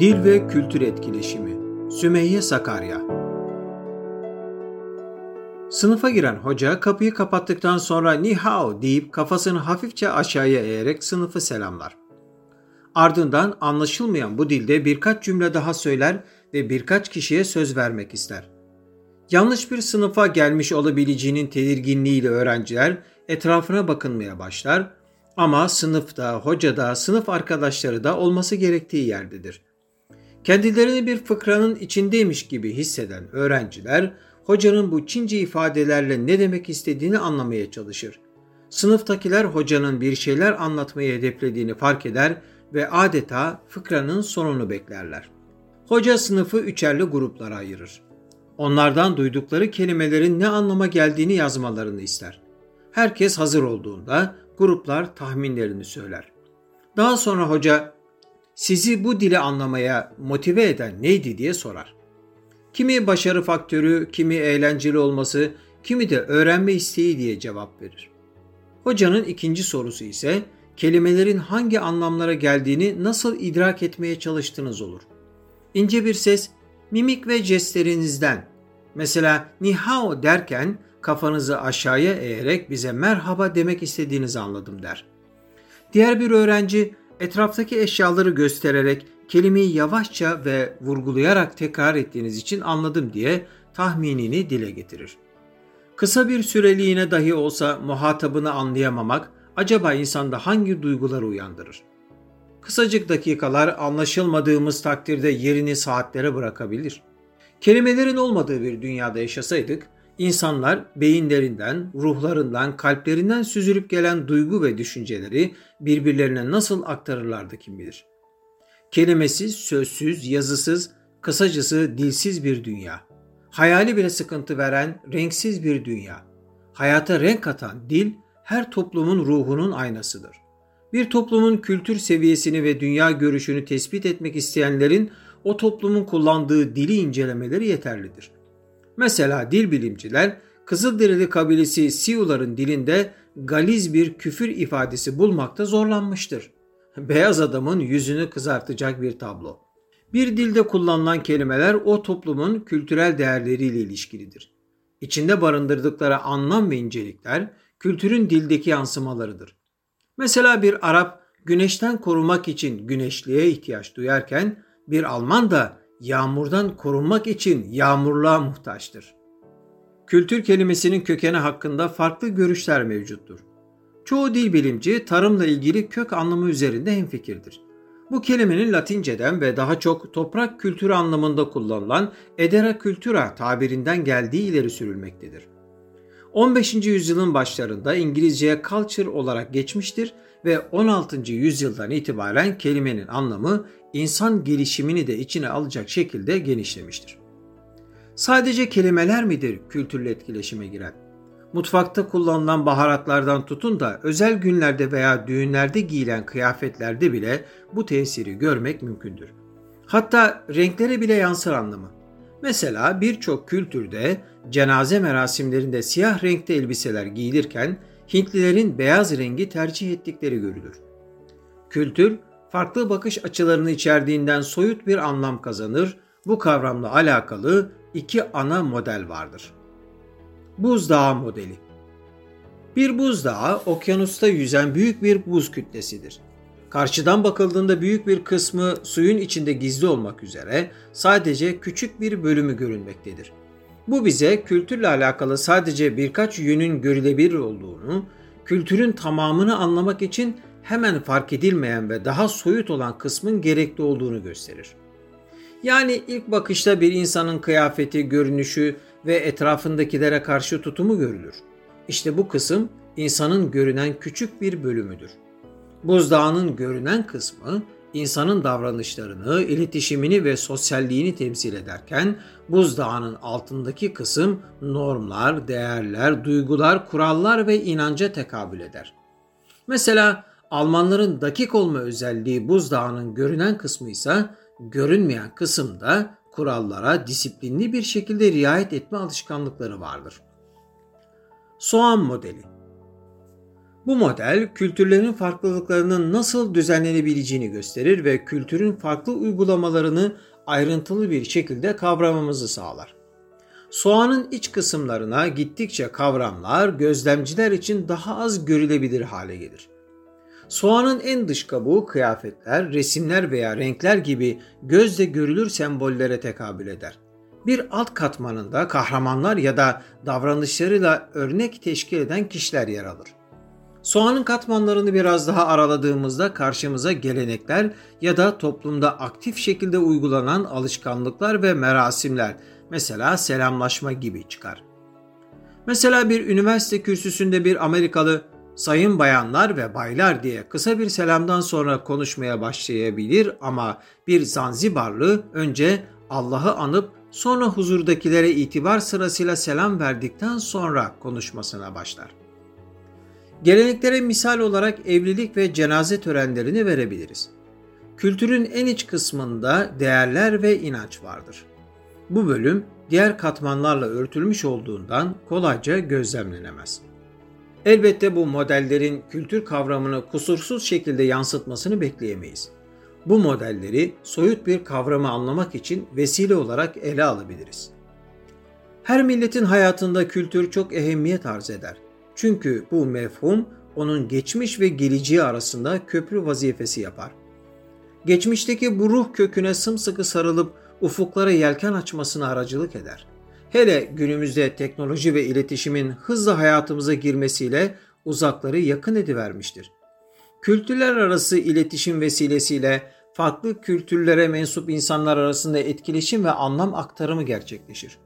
Dil ve Kültür Etkileşimi Sümeyye Sakarya Sınıfa giren hoca kapıyı kapattıktan sonra ni hao deyip kafasını hafifçe aşağıya eğerek sınıfı selamlar. Ardından anlaşılmayan bu dilde birkaç cümle daha söyler ve birkaç kişiye söz vermek ister. Yanlış bir sınıfa gelmiş olabileceğinin tedirginliğiyle öğrenciler etrafına bakınmaya başlar ama sınıfta, hocada, sınıf arkadaşları da olması gerektiği yerdedir. Kendilerini bir fıkranın içindeymiş gibi hisseden öğrenciler hocanın bu Çince ifadelerle ne demek istediğini anlamaya çalışır. Sınıftakiler hocanın bir şeyler anlatmayı hedeflediğini fark eder ve adeta fıkranın sonunu beklerler. Hoca sınıfı üçerli gruplara ayırır. Onlardan duydukları kelimelerin ne anlama geldiğini yazmalarını ister. Herkes hazır olduğunda gruplar tahminlerini söyler. Daha sonra hoca sizi bu dili anlamaya motive eden neydi diye sorar. Kimi başarı faktörü, kimi eğlenceli olması, kimi de öğrenme isteği diye cevap verir. Hocanın ikinci sorusu ise kelimelerin hangi anlamlara geldiğini nasıl idrak etmeye çalıştığınız olur. İnce bir ses, mimik ve jestlerinizden, mesela ni hao derken kafanızı aşağıya eğerek bize merhaba demek istediğinizi anladım der. Diğer bir öğrenci etraftaki eşyaları göstererek kelimeyi yavaşça ve vurgulayarak tekrar ettiğiniz için anladım diye tahminini dile getirir. Kısa bir süreliğine dahi olsa muhatabını anlayamamak acaba insanda hangi duyguları uyandırır? Kısacık dakikalar anlaşılmadığımız takdirde yerini saatlere bırakabilir. Kelimelerin olmadığı bir dünyada yaşasaydık, insanlar beyinlerinden, ruhlarından, kalplerinden süzülüp gelen duygu ve düşünceleri birbirlerine nasıl aktarırlardı kim bilir. Kelimesiz, sözsüz, yazısız, kısacası dilsiz bir dünya. Hayali bile sıkıntı veren renksiz bir dünya. Hayata renk katan dil her toplumun ruhunun aynasıdır. Bir toplumun kültür seviyesini ve dünya görüşünü tespit etmek isteyenlerin o toplumun kullandığı dili incelemeleri yeterlidir. Mesela dil bilimciler Kızılderili kabilesi Siyuların dilinde galiz bir küfür ifadesi bulmakta zorlanmıştır. Beyaz adamın yüzünü kızartacak bir tablo. Bir dilde kullanılan kelimeler o toplumun kültürel değerleriyle ilişkilidir. İçinde barındırdıkları anlam ve incelikler kültürün dildeki yansımalarıdır. Mesela bir Arap güneşten korumak için güneşliğe ihtiyaç duyarken bir Alman da yağmurdan korunmak için yağmurluğa muhtaçtır. Kültür kelimesinin kökeni hakkında farklı görüşler mevcuttur. Çoğu dil bilimci tarımla ilgili kök anlamı üzerinde hemfikirdir. Bu kelimenin Latinceden ve daha çok toprak kültürü anlamında kullanılan edera cultura tabirinden geldiği ileri sürülmektedir. 15. yüzyılın başlarında İngilizceye culture olarak geçmiştir ve 16. yüzyıldan itibaren kelimenin anlamı insan gelişimini de içine alacak şekilde genişlemiştir. Sadece kelimeler midir kültürle etkileşime giren? Mutfakta kullanılan baharatlardan tutun da özel günlerde veya düğünlerde giyilen kıyafetlerde bile bu tesiri görmek mümkündür. Hatta renklere bile yansır anlamı. Mesela birçok kültürde cenaze merasimlerinde siyah renkte elbiseler giyilirken Hintlilerin beyaz rengi tercih ettikleri görülür. Kültür, farklı bakış açılarını içerdiğinden soyut bir anlam kazanır. Bu kavramla alakalı iki ana model vardır. Buzdağı modeli. Bir buzdağı okyanusta yüzen büyük bir buz kütlesidir. Karşıdan bakıldığında büyük bir kısmı suyun içinde gizli olmak üzere sadece küçük bir bölümü görünmektedir. Bu bize kültürle alakalı sadece birkaç yönün görülebilir olduğunu, kültürün tamamını anlamak için hemen fark edilmeyen ve daha soyut olan kısmın gerekli olduğunu gösterir. Yani ilk bakışta bir insanın kıyafeti, görünüşü ve etrafındakilere karşı tutumu görülür. İşte bu kısım insanın görünen küçük bir bölümüdür. Buzdağının görünen kısmı insanın davranışlarını, iletişimini ve sosyalliğini temsil ederken buzdağının altındaki kısım normlar, değerler, duygular, kurallar ve inanca tekabül eder. Mesela Almanların dakik olma özelliği buzdağının görünen kısmı ise görünmeyen kısımda kurallara disiplinli bir şekilde riayet etme alışkanlıkları vardır. Soğan modeli Bu model kültürlerin farklılıklarının nasıl düzenlenebileceğini gösterir ve kültürün farklı uygulamalarını ayrıntılı bir şekilde kavramamızı sağlar. Soğanın iç kısımlarına gittikçe kavramlar gözlemciler için daha az görülebilir hale gelir. Soğanın en dış kabuğu kıyafetler, resimler veya renkler gibi gözle görülür sembollere tekabül eder. Bir alt katmanında kahramanlar ya da davranışlarıyla örnek teşkil eden kişiler yer alır. Soğanın katmanlarını biraz daha araladığımızda karşımıza gelenekler ya da toplumda aktif şekilde uygulanan alışkanlıklar ve merasimler, mesela selamlaşma gibi çıkar. Mesela bir üniversite kürsüsünde bir Amerikalı sayın bayanlar ve baylar diye kısa bir selamdan sonra konuşmaya başlayabilir ama bir Zanzibarlı önce Allah'ı anıp sonra huzurdakilere itibar sırasıyla selam verdikten sonra konuşmasına başlar. Geleneklere misal olarak evlilik ve cenaze törenlerini verebiliriz. Kültürün en iç kısmında değerler ve inanç vardır. Bu bölüm diğer katmanlarla örtülmüş olduğundan kolayca gözlemlenemez. Elbette bu modellerin kültür kavramını kusursuz şekilde yansıtmasını bekleyemeyiz. Bu modelleri soyut bir kavramı anlamak için vesile olarak ele alabiliriz. Her milletin hayatında kültür çok ehemmiyet arz eder. Çünkü bu mefhum onun geçmiş ve geleceği arasında köprü vazifesi yapar. Geçmişteki bu ruh köküne sımsıkı sarılıp ufuklara yelken açmasına aracılık eder. Hele günümüzde teknoloji ve iletişimin hızla hayatımıza girmesiyle uzakları yakın edivermiştir. Kültürler arası iletişim vesilesiyle farklı kültürlere mensup insanlar arasında etkileşim ve anlam aktarımı gerçekleşir.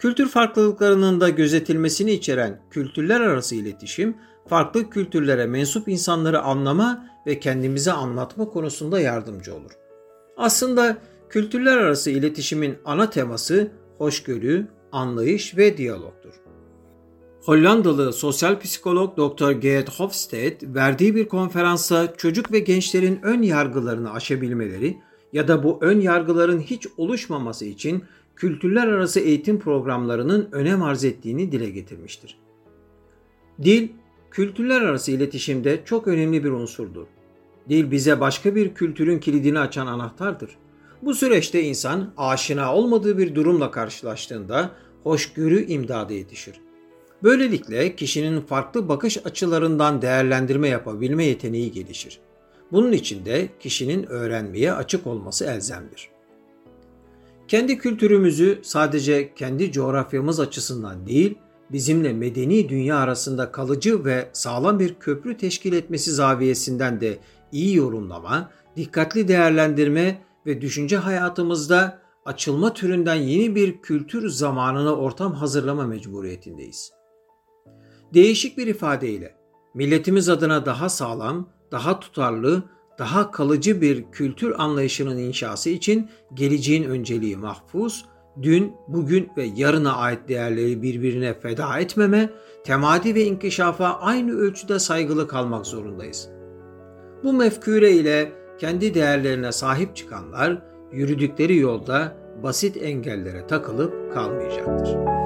Kültür farklılıklarının da gözetilmesini içeren kültürler arası iletişim, farklı kültürlere mensup insanları anlama ve kendimize anlatma konusunda yardımcı olur. Aslında kültürler arası iletişimin ana teması hoşgörü, anlayış ve diyalogtur. Hollandalı sosyal psikolog Dr. Geert Hofstede verdiği bir konferansa çocuk ve gençlerin ön yargılarını aşabilmeleri ya da bu ön yargıların hiç oluşmaması için kültürler arası eğitim programlarının önem arz ettiğini dile getirmiştir. Dil, kültürler arası iletişimde çok önemli bir unsurdur. Dil bize başka bir kültürün kilidini açan anahtardır. Bu süreçte insan aşina olmadığı bir durumla karşılaştığında hoşgörü imdada yetişir. Böylelikle kişinin farklı bakış açılarından değerlendirme yapabilme yeteneği gelişir. Bunun için de kişinin öğrenmeye açık olması elzemdir. Kendi kültürümüzü sadece kendi coğrafyamız açısından değil, bizimle medeni dünya arasında kalıcı ve sağlam bir köprü teşkil etmesi zaviyesinden de iyi yorumlama, dikkatli değerlendirme ve düşünce hayatımızda açılma türünden yeni bir kültür zamanına ortam hazırlama mecburiyetindeyiz. Değişik bir ifadeyle milletimiz adına daha sağlam, daha tutarlı, daha kalıcı bir kültür anlayışının inşası için geleceğin önceliği mahfuz, dün, bugün ve yarına ait değerleri birbirine feda etmeme, temadi ve inkişafa aynı ölçüde saygılı kalmak zorundayız. Bu mefkure ile kendi değerlerine sahip çıkanlar yürüdükleri yolda basit engellere takılıp kalmayacaktır.